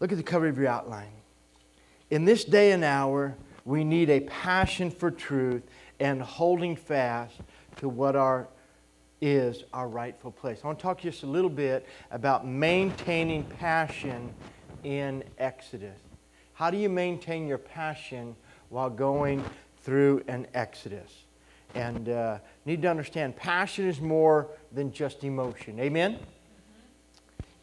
Look at the cover of your outline. In this day and hour, we need a passion for truth and holding fast to what our is our rightful place. I want to talk just a little bit about maintaining passion in Exodus. How do you maintain your passion while going through an Exodus? And uh, need to understand passion is more than just emotion. Amen?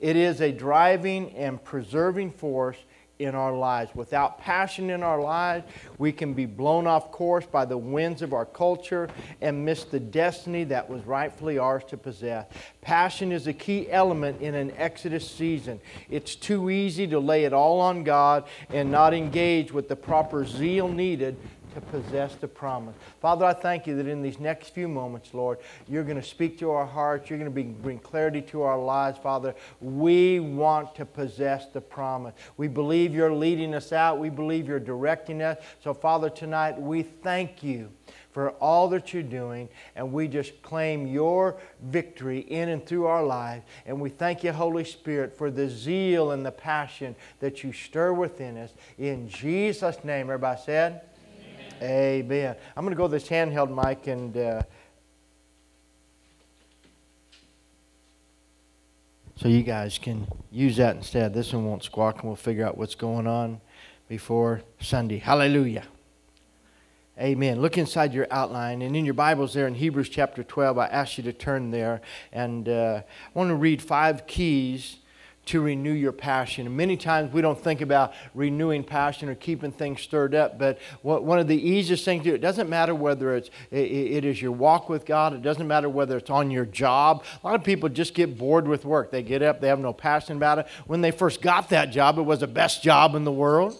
It is a driving and preserving force in our lives. Without passion in our lives, we can be blown off course by the winds of our culture and miss the destiny that was rightfully ours to possess. Passion is a key element in an Exodus season. It's too easy to lay it all on God and not engage with the proper zeal needed to possess the promise. Father, I thank you that in these next few moments, Lord, you're going to speak to our hearts. You're going to bring clarity to our lives, Father. We want to possess the promise. We believe you're leading us out. We believe you're directing us. So, Father, tonight we thank you for all that you're doing, and we just claim your victory in and through our lives. And we thank you, Holy Spirit, for the zeal and the passion that you stir within us. In Jesus' name, everybody said, Amen. I'm going to go this handheld mic and. Uh, so you guys can use that instead. This one won't squawk, and we'll figure out what's going on before Sunday. Hallelujah. Amen. Look inside your outline, and in your Bibles there in Hebrews chapter 12, I ask you to turn there, and uh, I want to read five keys to renew your passion. And many times we don't think about renewing passion or keeping things stirred up, but one of the easiest things to do, it doesn't matter whether it's, it is your walk with God, it doesn't matter whether it's on your job. A lot of people just get bored with work. They get up, they have no passion about it. When they first got that job, it was the best job in the world.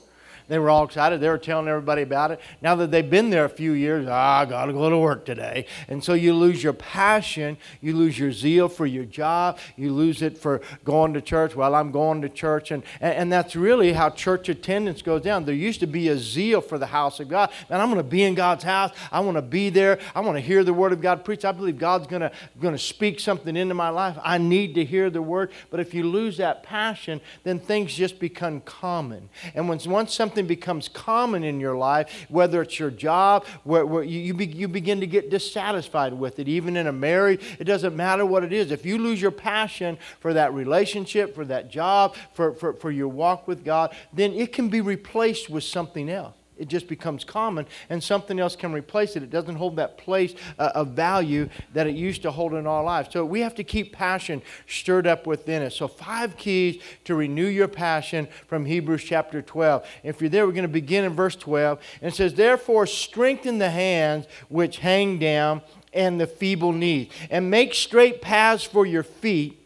They were all excited. They were telling everybody about it. Now that they've been there a few years, ah, I got to go to work today. And so you lose your passion. You lose your zeal for your job. You lose it for going to church. Well, I'm going to church. And, and, and that's really how church attendance goes down. There used to be a zeal for the house of God. And I'm going to be in God's house. I want to be there. I want to hear the word of God preached. I believe God's going to, going to speak something into my life. I need to hear the word. But if you lose that passion, then things just become common. And when once something something becomes common in your life, whether it's your job, where, where you, you, be, you begin to get dissatisfied with it, even in a marriage, it doesn't matter what it is. If you lose your passion for that relationship, for that job, for, for, for your walk with God, then it can be replaced with something else it just becomes common and something else can replace it. It doesn't hold that place uh, of value that it used to hold in our lives. So we have to keep passion stirred up within us. So, five keys to renew your passion from Hebrews chapter 12. If you're there, we're going to begin in verse 12. And it says, Therefore, strengthen the hands which hang down and the feeble knees, and make straight paths for your feet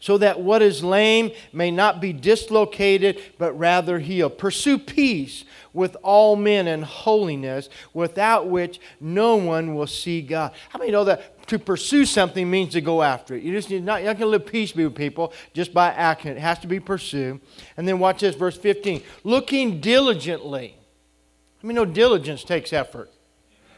so that what is lame may not be dislocated, but rather healed. Pursue peace with all men and holiness, without which no one will see God. How many know that to pursue something means to go after it? You just need not, you're not going to live peaceably with people just by action. It has to be pursued. And then watch this, verse 15. Looking diligently. I mean, no diligence takes effort.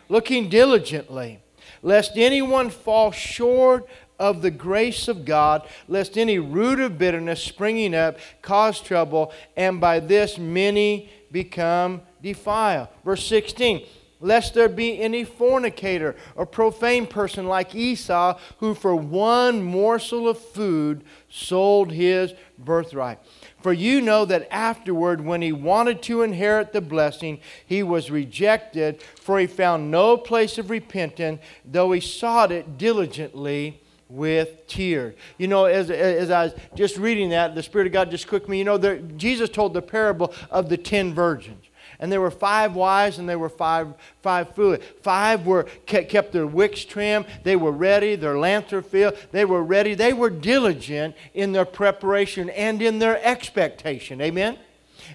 Looking diligently, lest anyone fall short of the grace of God, lest any root of bitterness springing up cause trouble, and by this many become defiled. Verse 16 lest there be any fornicator or profane person like Esau, who for one morsel of food sold his birthright. For you know that afterward, when he wanted to inherit the blessing, he was rejected, for he found no place of repentance, though he sought it diligently with tears. You know, as, as I was just reading that, the Spirit of God just quicked me. You know, there, Jesus told the parable of the ten virgins. And there were five wise and there were five, five foolish. Five were kept their wicks trimmed. They were ready. Their lamps were filled. They were ready. They were diligent in their preparation and in their expectation. Amen?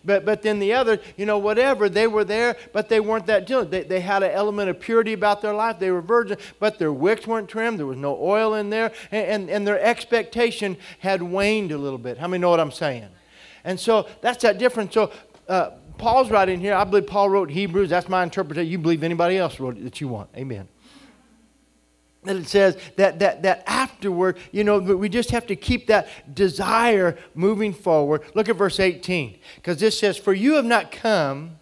But, but then the other, you know, whatever, they were there, but they weren't that diligent. They, they had an element of purity about their life. They were virgin, but their wicks weren't trimmed. There was no oil in there. And, and, and their expectation had waned a little bit. How many know what I'm saying? And so that's that difference. So uh, Paul's writing here. I believe Paul wrote Hebrews. That's my interpretation. You believe anybody else wrote it that you want. Amen. That it says that, that, that afterward, you know, we just have to keep that desire moving forward. Look at verse 18, because this says, For you have not come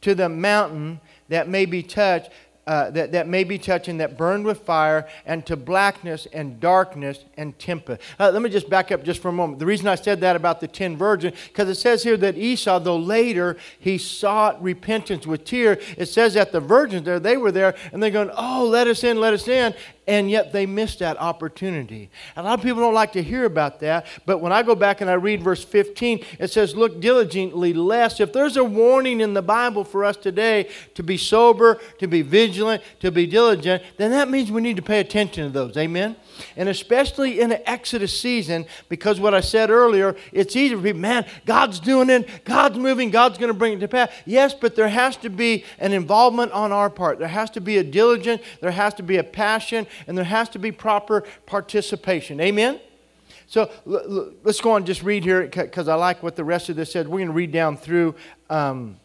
to the mountain that may be touched uh, that, that may be touching, that burned with fire, and to blackness and darkness and tempest. Uh, let me just back up just for a moment. The reason I said that about the ten virgins, because it says here that Esau, though later he sought repentance with tear, it says that the virgins there, they were there, and they're going, Oh, let us in, let us in and yet they missed that opportunity. A lot of people don't like to hear about that, but when I go back and I read verse 15, it says, Look diligently, lest if there's a warning in the Bible for us today to be sober, to be vigilant, to be diligent, then that means we need to pay attention to those. Amen? And especially in the Exodus season, because what I said earlier, it's easy to be, man, God's doing it, God's moving, God's going to bring it to pass. Yes, but there has to be an involvement on our part. There has to be a diligence, there has to be a passion, and there has to be proper participation. Amen? So let's go on and just read here because I like what the rest of this said. We're going to read down through. Um,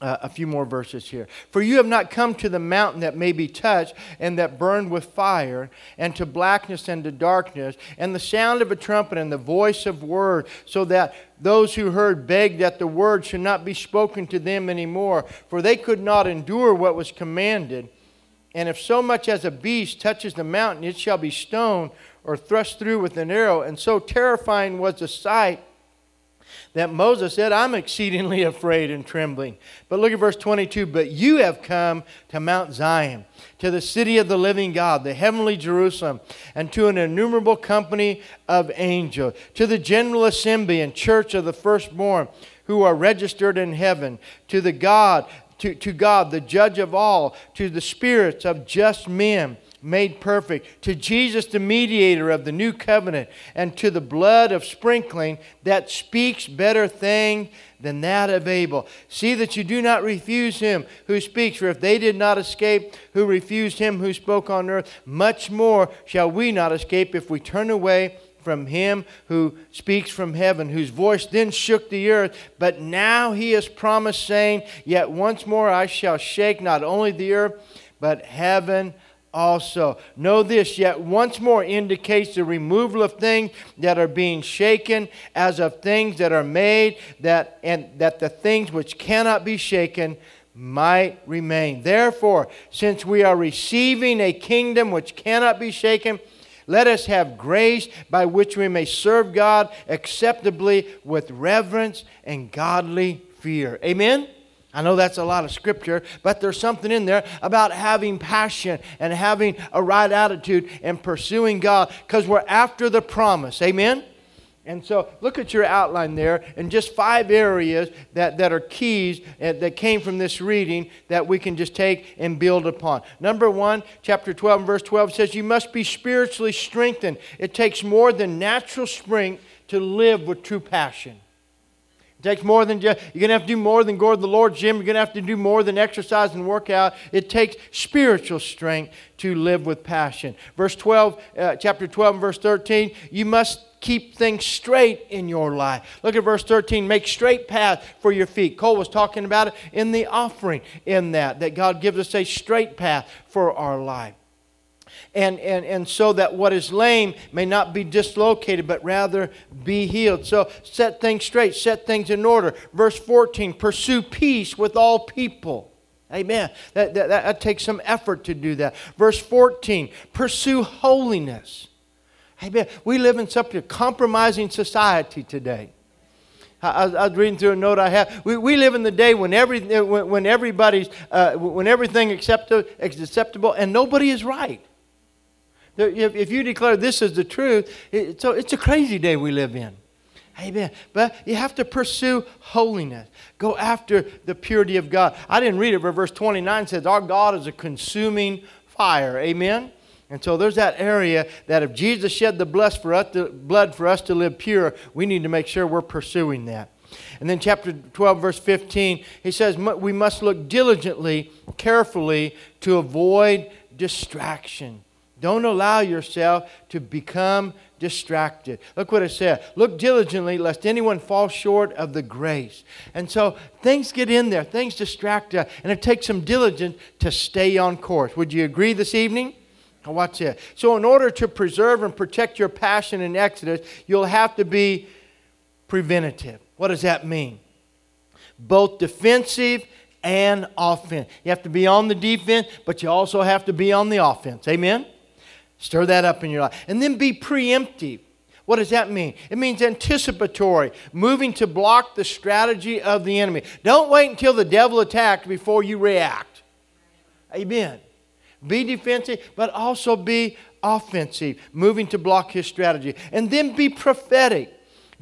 uh, a few more verses here. For you have not come to the mountain that may be touched and that burned with fire, and to blackness and to darkness, and the sound of a trumpet and the voice of word, so that those who heard begged that the word should not be spoken to them anymore, for they could not endure what was commanded. And if so much as a beast touches the mountain, it shall be stoned or thrust through with an arrow. And so terrifying was the sight that Moses said, I'm exceedingly afraid and trembling. But look at verse 22 But you have come to Mount Zion, to the city of the living God, the heavenly Jerusalem, and to an innumerable company of angels, to the general assembly and church of the firstborn who are registered in heaven, to the God, to, to God, the judge of all, to the spirits of just men made perfect, to Jesus, the mediator of the new covenant, and to the blood of sprinkling that speaks better thing than that of Abel. See that you do not refuse him who speaks, for if they did not escape who refused him who spoke on earth, much more shall we not escape if we turn away from him who speaks from heaven, whose voice then shook the earth. But now he has promised, saying, Yet once more I shall shake not only the earth, but heaven also. Know this yet once more indicates the removal of things that are being shaken as of things that are made, that and that the things which cannot be shaken might remain. Therefore, since we are receiving a kingdom which cannot be shaken, let us have grace by which we may serve God acceptably with reverence and godly fear. Amen. I know that's a lot of scripture, but there's something in there about having passion and having a right attitude and pursuing God because we're after the promise. Amen? And so look at your outline there and just five areas that, that are keys uh, that came from this reading that we can just take and build upon. Number one, chapter 12 verse 12 says, You must be spiritually strengthened. It takes more than natural strength to live with true passion. Takes more than just, you're going to have to do more than go to the Lord's gym. You're going to have to do more than exercise and work out. It takes spiritual strength to live with passion. Verse 12, uh, chapter 12 and verse 13, you must keep things straight in your life. Look at verse 13. Make straight path for your feet. Cole was talking about it in the offering in that, that God gives us a straight path for our life and, and, and so that what is lame may not be dislocated, but rather be healed. So set things straight, set things in order. Verse 14 pursue peace with all people. Amen. That, that, that takes some effort to do that. Verse 14 pursue holiness. Amen. We live in such a compromising society today. I, was reading through a note I have. We, we live in the day when, every, when, when everybody's, uh, when everything acceptable, is acceptable and nobody is right. If you declare this is the truth, a, it's a crazy day we live in. Amen. But you have to pursue holiness. Go after the purity of God. I didn't read it, but verse 29 says, Our God is a consuming fire. Amen. And so there's that area that if Jesus shed the blood for us to, blood for us to live pure, we need to make sure we're pursuing that. And then chapter 12, verse 15, he says, We must look diligently, carefully to avoid distraction. Don't allow yourself to become distracted. Look what it said. Look diligently lest anyone fall short of the grace. And so things get in there, things distract us, and it takes some diligence to stay on course. Would you agree this evening? Watch this. So, in order to preserve and protect your passion in Exodus, you'll have to be preventative. What does that mean? Both defensive and offense. You have to be on the defense, but you also have to be on the offense. Amen? Stir that up in your life. And then be preemptive. What does that mean? It means anticipatory, moving to block the strategy of the enemy. Don't wait until the devil attacked before you react. Amen. Be defensive, but also be offensive, moving to block his strategy. And then be prophetic,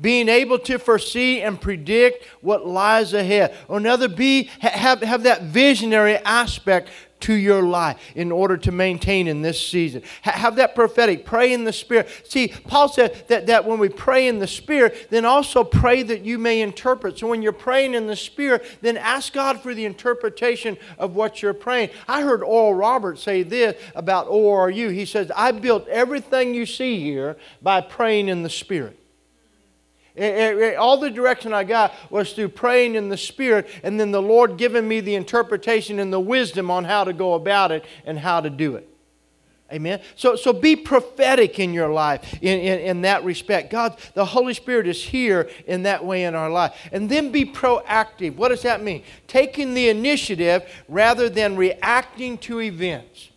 being able to foresee and predict what lies ahead. Or another, be, have, have that visionary aspect to your life in order to maintain in this season. have that prophetic. Pray in the Spirit. See, Paul said that, that when we pray in the Spirit, then also pray that you may interpret. So when you're praying in the Spirit, then ask God for the interpretation of what you're praying. I heard Oral Roberts say this about ORU. He says, I built everything you see here by praying in the Spirit. It, it, all the direction I got was through praying in the Spirit and then the Lord giving me the interpretation and the wisdom on how to go about it and how to do it. Amen. So, so be prophetic in your life in, in, in that respect. God, the Holy Spirit is here in that way in our life. And then be proactive. What does that mean? Taking the initiative rather than reacting to events.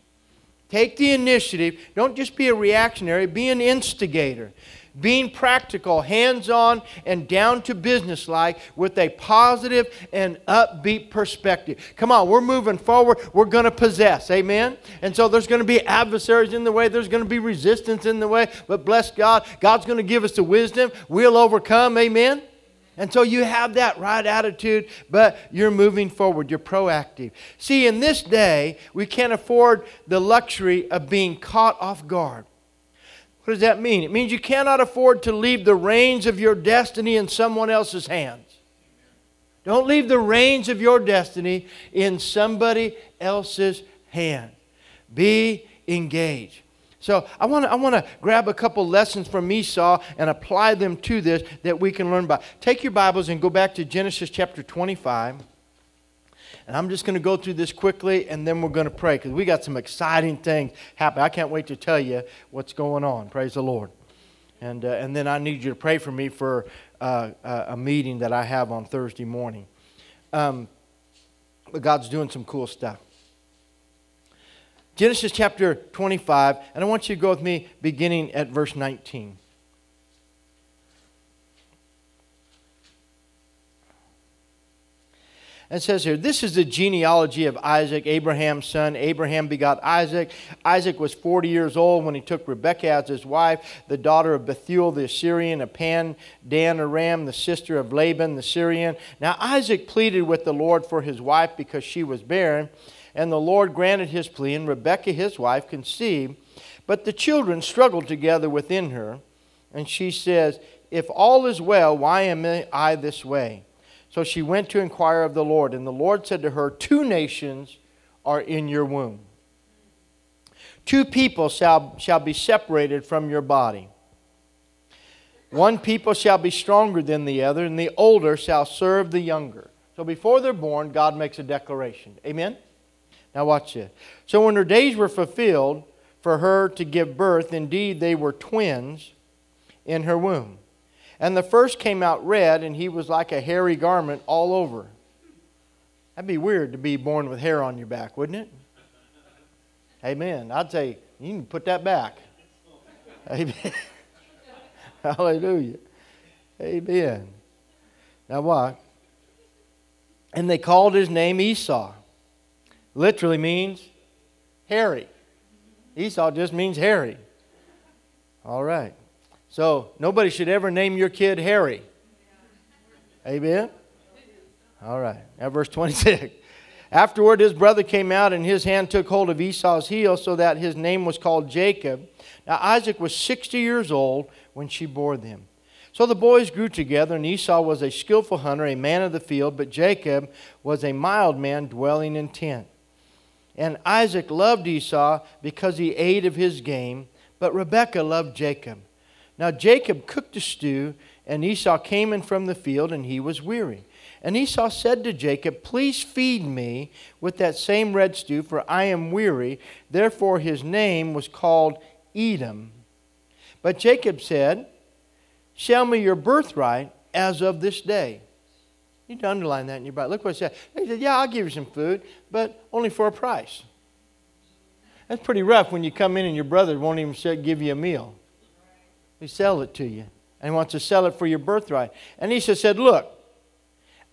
Take the initiative. Don't just be a reactionary, be an instigator being practical, hands on, and down to business like with a positive and upbeat perspective. Come on, we're moving forward. We're going to possess. Amen? And so there's going to be adversaries in the way, there's going to be resistance in the way, but bless God, God's going to give us the wisdom. We'll overcome. Amen? And so you have that right attitude, but you're moving forward. You're proactive. See, in this day, we can't afford the luxury of being caught off guard. What does that mean? It means you cannot afford to leave the reins of your destiny in someone else's hands. Don't leave the reins of your destiny in somebody else's hand. Be engaged. So I want to I want to grab a couple lessons from Esau and apply them to this that we can learn by. Take your Bibles and go back to Genesis chapter 25. And I'm just going to go through this quickly and then we're going to pray because we got some exciting things happening. I can't wait to tell you what's going on. Praise the Lord. And, uh, and then I need you to pray for me for uh, a meeting that I have on Thursday morning. Um, but God's doing some cool stuff. Genesis chapter 25, and I want you to go with me beginning at verse 19. It says here, this is the genealogy of Isaac, Abraham's son. Abraham begot Isaac. Isaac was 40 years old when he took Rebekah as his wife, the daughter of Bethuel the Assyrian, of Pan, Dan Aram, the sister of Laban the Syrian. Now Isaac pleaded with the Lord for his wife because she was barren, and the Lord granted his plea, and Rebekah his wife conceived. But the children struggled together within her, and she says, If all is well, why am I this way? So she went to inquire of the Lord, and the Lord said to her, Two nations are in your womb. Two people shall, shall be separated from your body. One people shall be stronger than the other, and the older shall serve the younger. So before they're born, God makes a declaration. Amen? Now watch this. So when her days were fulfilled for her to give birth, indeed they were twins in her womb. And the first came out red, and he was like a hairy garment all over. That'd be weird to be born with hair on your back, wouldn't it? Amen. I'd say, you can put that back. Amen. Hallelujah. Amen. Now what? And they called his name Esau. Literally means hairy. Esau just means hairy. All right. So nobody should ever name your kid Harry. Amen? All right. Now, verse 26. Afterward, his brother came out, and his hand took hold of Esau's heel, so that his name was called Jacob. Now, Isaac was 60 years old when she bore them. So the boys grew together, and Esau was a skillful hunter, a man of the field, but Jacob was a mild man dwelling in tent. And Isaac loved Esau because he ate of his game, but Rebekah loved Jacob Now Jacob cooked a stew, and Esau came in from the field, and he was weary. And Esau said to Jacob, Please feed me with that same red stew, for I am weary. Therefore his name was called Edom. But Jacob said, Sell me your birthright as of this day. You need to underline that in your Bible. Look what it said. He said, Yeah, I'll give you some food, but only for a price. That's pretty rough when you come in and your brother won't even give you a meal. He sell it to you. And he wants to sell it for your birthright. And Esau said, Look,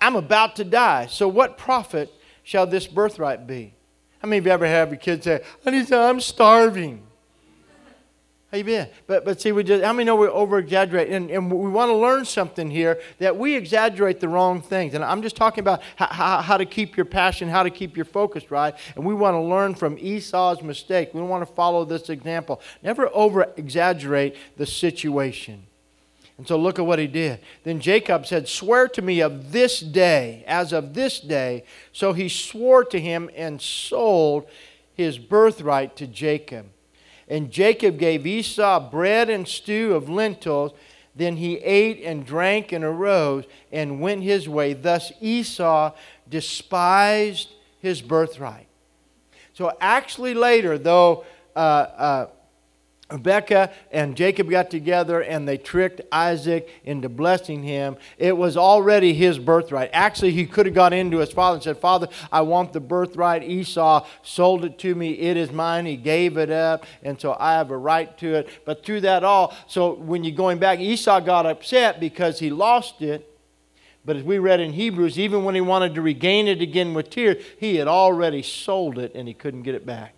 I'm about to die. So what profit shall this birthright be? How many of you ever have your kids say, I'm starving? Been? But, but see, we just, how many know we over exaggerate? And, and we want to learn something here that we exaggerate the wrong things. And I'm just talking about how, how, how to keep your passion, how to keep your focus right. And we want to learn from Esau's mistake. We want to follow this example. Never over exaggerate the situation. And so look at what he did. Then Jacob said, Swear to me of this day, as of this day. So he swore to him and sold his birthright to Jacob. And Jacob gave Esau bread and stew of lentils. Then he ate and drank and arose and went his way. Thus Esau despised his birthright. So, actually, later, though uh, uh, Rebekah and Jacob got together and they tricked Isaac into blessing him. It was already his birthright. Actually, he could have gone into his father and said, Father, I want the birthright. Esau sold it to me. It is mine. He gave it up. And so I have a right to it. But through that all, so when you're going back, Esau got upset because he lost it. But as we read in Hebrews, even when he wanted to regain it again with tears, he had already sold it and he couldn't get it back.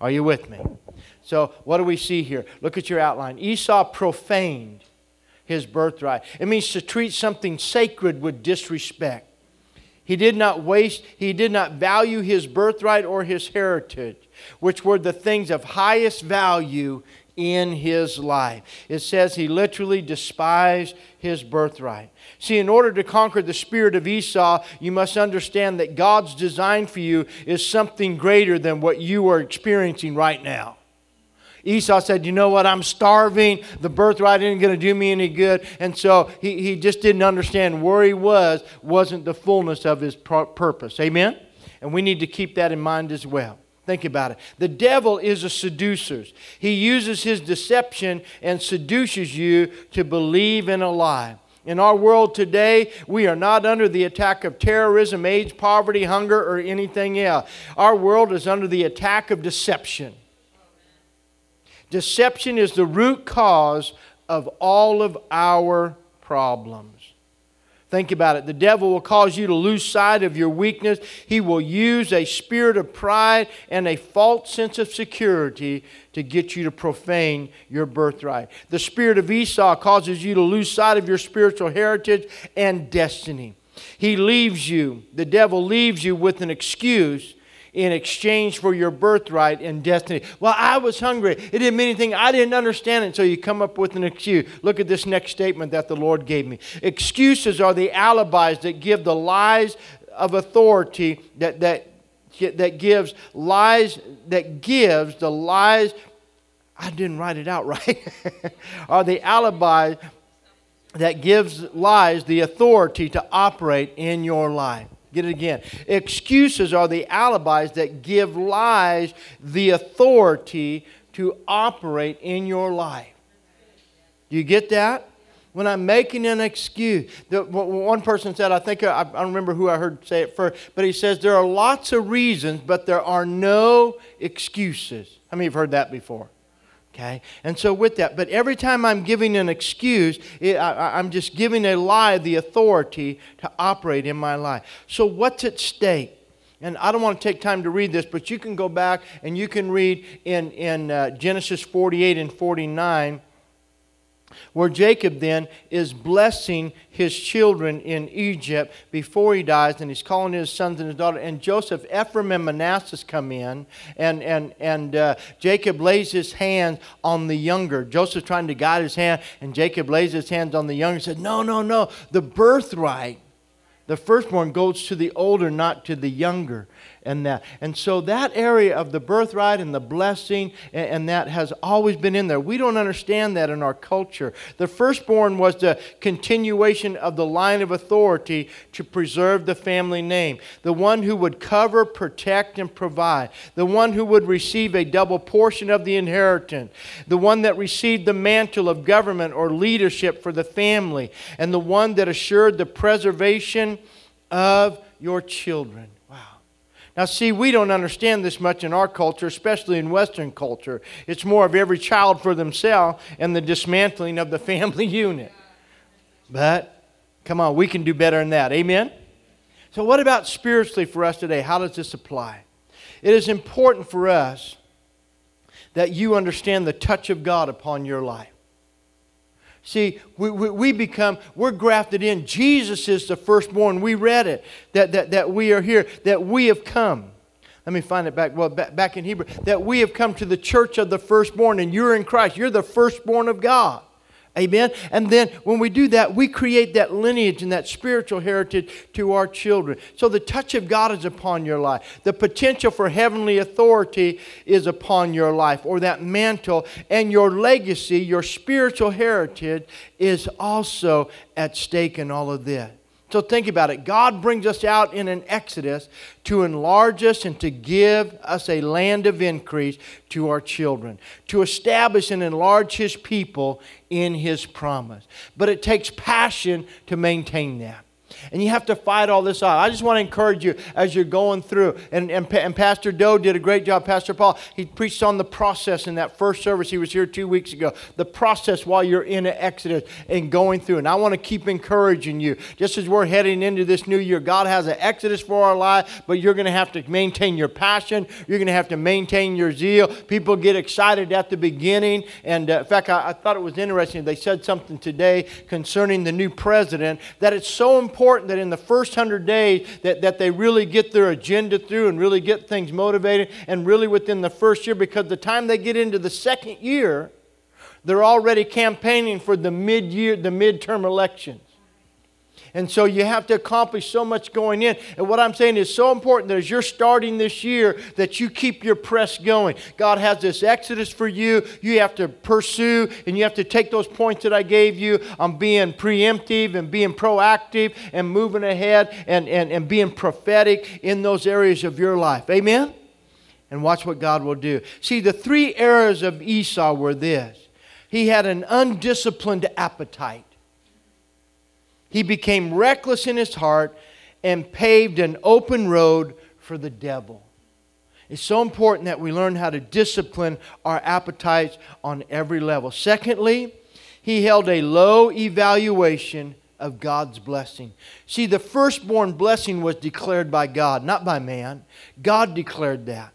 Are you with me? So, what do we see here? Look at your outline. Esau profaned his birthright. It means to treat something sacred with disrespect. He did not waste, he did not value his birthright or his heritage, which were the things of highest value in his life. It says he literally despised his birthright. See, in order to conquer the spirit of Esau, you must understand that God's design for you is something greater than what you are experiencing right now. Esau said, You know what? I'm starving. The birthright isn't going to do me any good. And so he, he just didn't understand where he was wasn't the fullness of his purpose. Amen? And we need to keep that in mind as well. Think about it. The devil is a seducer. He uses his deception and seduces you to believe in a lie. In our world today, we are not under the attack of terrorism, AIDS, poverty, hunger, or anything else. Our world is under the attack of deception. Deception is the root cause of all of our problems. Think about it. The devil will cause you to lose sight of your weakness. He will use a spirit of pride and a false sense of security to get you to profane your birthright. The spirit of Esau causes you to lose sight of your spiritual heritage and destiny. He leaves you, the devil leaves you with an excuse in exchange for your birthright and destiny. Well, I was hungry. It didn't mean anything. I didn't understand it. So you come up with an excuse. Look at this next statement that the Lord gave me. Excuses are the alibis that give the lies of authority that, that, that gives lies, that gives the lies. I didn't write it out right. are the alibis that gives lies the authority to operate in your life. Get it again. Excuses are the alibis that give lies the authority to operate in your life. Do you get that? When I'm making an excuse, the, one person said, I think, I, I remember who I heard say it first, but he says, There are lots of reasons, but there are no excuses. How many have heard that before? Okay? And so, with that, but every time I'm giving an excuse, it, I, I'm just giving a lie the authority to operate in my life. So, what's at stake? And I don't want to take time to read this, but you can go back and you can read in, in uh, Genesis 48 and 49 where Jacob then is blessing his children in Egypt before he dies, and he's calling his sons and his daughter. And Joseph, Ephraim, and Manasseh come in, and, and, and uh, Jacob lays his hand on the younger. Joseph's trying to guide his hand, and Jacob lays his hands on the younger and said, No, no, no. The birthright, the firstborn, goes to the older, not to the younger. And that. And so that area of the birthright and the blessing and, and, that has always been in there. We don't understand that in our culture. The firstborn was the continuation of the line of authority to preserve the family name. The one who would cover, protect, and provide. The one who would receive a double portion of the inheritance. The one that received the mantle of government or leadership for the family. And the one that assured the preservation of your children. Now, see, we don't understand this much in our culture, especially in Western culture. It's more of every child for themselves and the dismantling of the family unit. But, come on, we can do better than that. Amen? So, what about spiritually for us today? How does this apply? It is important for us that you understand the touch of God upon your life. See, we, we, we, become, we're grafted in. Jesus is the firstborn. We read it, that, that, that we are here, that we have come. Let me find it back, well, back, back in Hebrew. That we have come to the church of the firstborn, and you're in Christ. You're the firstborn of God. Amen. And then when we do that, we create that lineage and that spiritual heritage to our children. So the touch of God is upon your life. The potential for heavenly authority is upon your life, or that mantle, and your legacy, your spiritual heritage, is also at stake in all of this. So think about it. God brings us out in an exodus to enlarge us and to give us a land of increase to our children, to establish and enlarge His people in His promise. But it takes passion to maintain that. And you have to fight all this out. I just want to encourage you as you're going through. And, and, and Pastor Doe did a great job. Pastor Paul, he preached on the process in that first service. He was here two weeks ago. The process while you're in Exodus and going through. And I want to keep encouraging you. Just as we're heading into this new year, God has an Exodus for our life, but you're going to have to maintain your passion. You're going to have to maintain your zeal. People get excited at the beginning. And uh, in fact, I, I thought it was interesting. They said something today concerning the new president that it's so important important that in the first hundred days that, that they really get their agenda through and really get things motivated and really within the first year because the time they get into the second year, they're already campaigning for the mid-year, the midterm elections. And so you have to accomplish so much going in. And what I'm saying is so important that as you're starting this year, that you keep your press going. God has this exodus for you. You have to pursue and you have to take those points that I gave you on being preemptive and being proactive and moving ahead and, and, and being prophetic in those areas of your life. Amen? And watch what God will do. See, the three errors of Esau were this he had an undisciplined appetite. He became reckless in his heart and paved an open road for the devil. It's so important that we learn how to discipline our appetites on every level. Secondly, he held a low evaluation of God's blessing. See, the firstborn blessing was declared by God, not by man. God declared that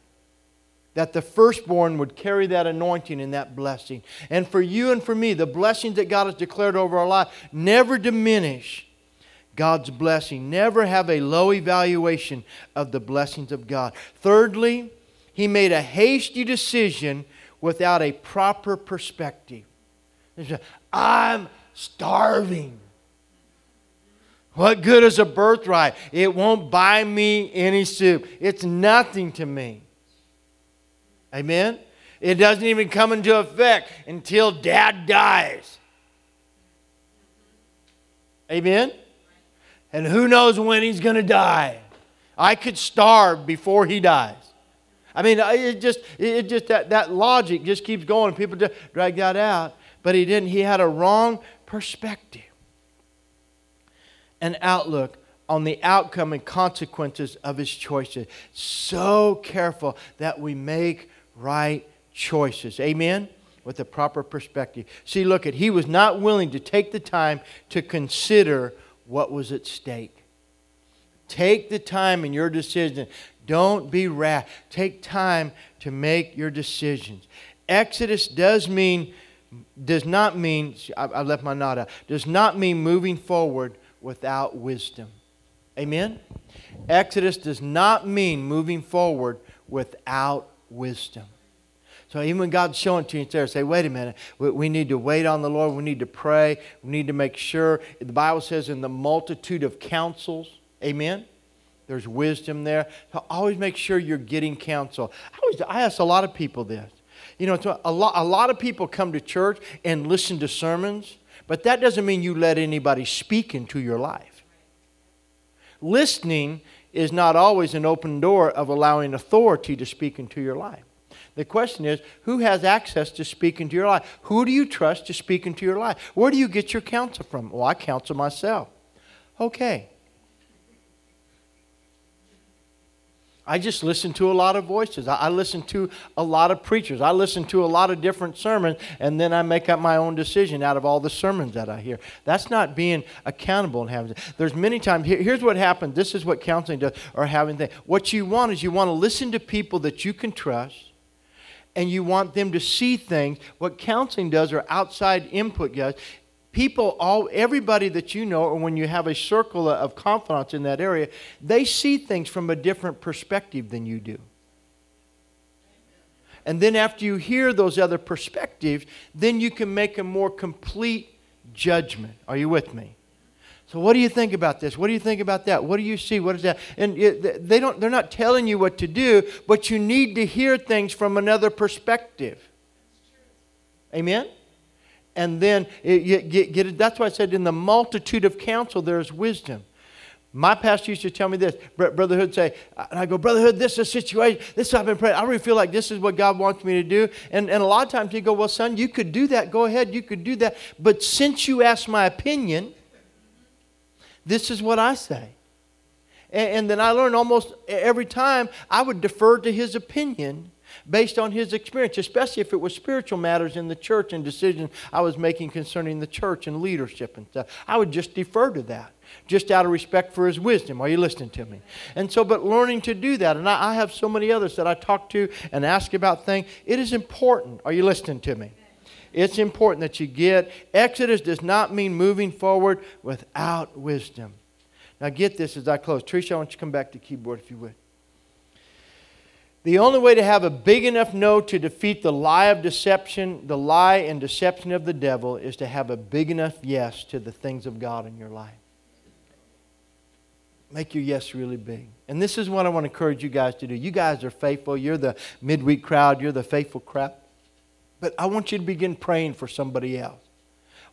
that the firstborn would carry that anointing and that blessing. And for you and for me, the blessings that God has declared over our life never diminish God's blessing. Never have a low evaluation of the blessings of God. Thirdly, he made a hasty decision without a proper perspective. I'm starving. What good is a birthright? It won't buy me any soup. It's nothing to me. Amen? It doesn't even come into effect until dad dies. Amen? And who knows when he's going to die? I could starve before he dies. I mean, it just, it just that, that logic just keeps going. People just drag that out. But he didn't. He had a wrong perspective and outlook on the outcome and consequences of his choices. So careful that we make right choices. Amen? With the proper perspective. See, look at he was not willing to take the time to consider what was at stake. Take the time in your decision. Don't be rash. Take time to make your decisions. Exodus does mean does not mean I, left my note out. Does not mean moving forward without wisdom. Amen. Exodus does not mean moving forward without wisdom. So even when God's showing to you, there, say, wait a minute, we, we, need to wait on the Lord. We need to pray. We need to make sure. The Bible says in the multitude of counsels, amen? There's wisdom there. So always make sure you're getting counsel. I, always, I ask a lot of people this. You know, a lot, a lot of people come to church and listen to sermons, but that doesn't mean you let anybody speak into your life. Listening is not always an open door of allowing authority to speak into your life. The question is, who has access to speak into your life? Who do you trust to speak into your life? Where do you get your counsel from? Well, I counsel myself. Okay. I just listen to a lot of voices. I, listen to a lot of preachers. I listen to a lot of different sermons, and then I make up my own decision out of all the sermons that I hear. That's not being accountable and having. There's many times. Here, here's what happens. This is what counseling does, or having things. What you want is you want to listen to people that you can trust, and you want them to see things. What counseling does, or outside input does, people all everybody that you know or when you have a circle of confidence in that area they see things from a different perspective than you do. And then after you hear those other perspectives then you can make a more complete judgment. Are you with me? So what do you think about this? What do you think about that? What do you see? What is that? And they don't they're not telling you what to do but you need to hear things from another perspective. Amen and then it, get, get it. That's why I said, in the multitude of counsel, there is wisdom. My pastor used to tell me this. Brother Hood say, and I go, Brother Hood, this is a situation. This is I've been praying. I really feel like this is what God wants me to do. And, and a lot of times he go, Well, son, you could do that. Go ahead, you could do that. But since you asked my opinion, this is what I say. And, and then I learned almost every time I would defer to his opinion based on his experience, especially if it was spiritual matters in the church and decisions I was making concerning the church and leadership and stuff. I would just defer to that, just out of respect for his wisdom. Are you listening to me? And so, but learning to do that, and I, I have so many others that I talk to and ask about things, it is important. Are you listening to me? It's important that you get. Exodus does not mean moving forward without wisdom. Now, get this as I close. Tricia, I want you to come back to keyboard if you would. The only way to have a big enough no to defeat the lie of deception, the lie and deception of the devil, is to have a big enough yes to the things of God in your life. Make your yes really big. And this is what I want to encourage you guys to do. You guys are faithful. You're the midweek crowd, you're the faithful crowd. But I want you to begin praying for somebody else.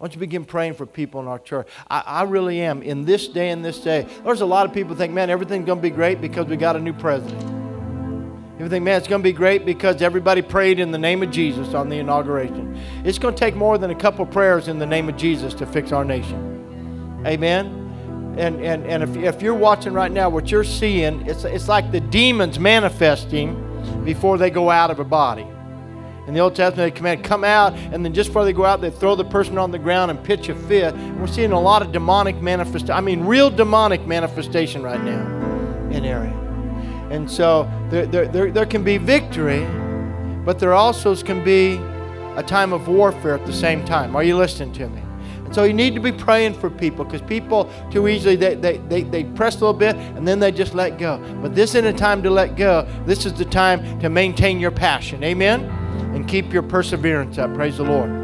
I want you to begin praying for people in our church. I, I really am. In this day and this day, there's a lot of people think, man, everything's going to be great because we got a new president. You think, man, it's going to be great because everybody prayed in the name of Jesus on the inauguration. It's going to take more than a couple prayers in the name of Jesus to fix our nation. Amen. And, and, and if, if you're watching right now, what you're seeing, it's, it's like the demons manifesting before they go out of a body. In the Old Testament, they command, come out, and then just before they go out, they throw the person on the ground and pitch a fit. We're seeing a lot of demonic manifestation. I mean, real demonic manifestation right now in area. And so there, there, there, there can be victory, but there also can be a time of warfare at the same time. Are you listening to me? And so you need to be praying for people because people too easily they, they, they, they press a little bit and then they just let go. But this isn't a time to let go. This is the time to maintain your passion. Amen? And keep your perseverance up. Praise the Lord.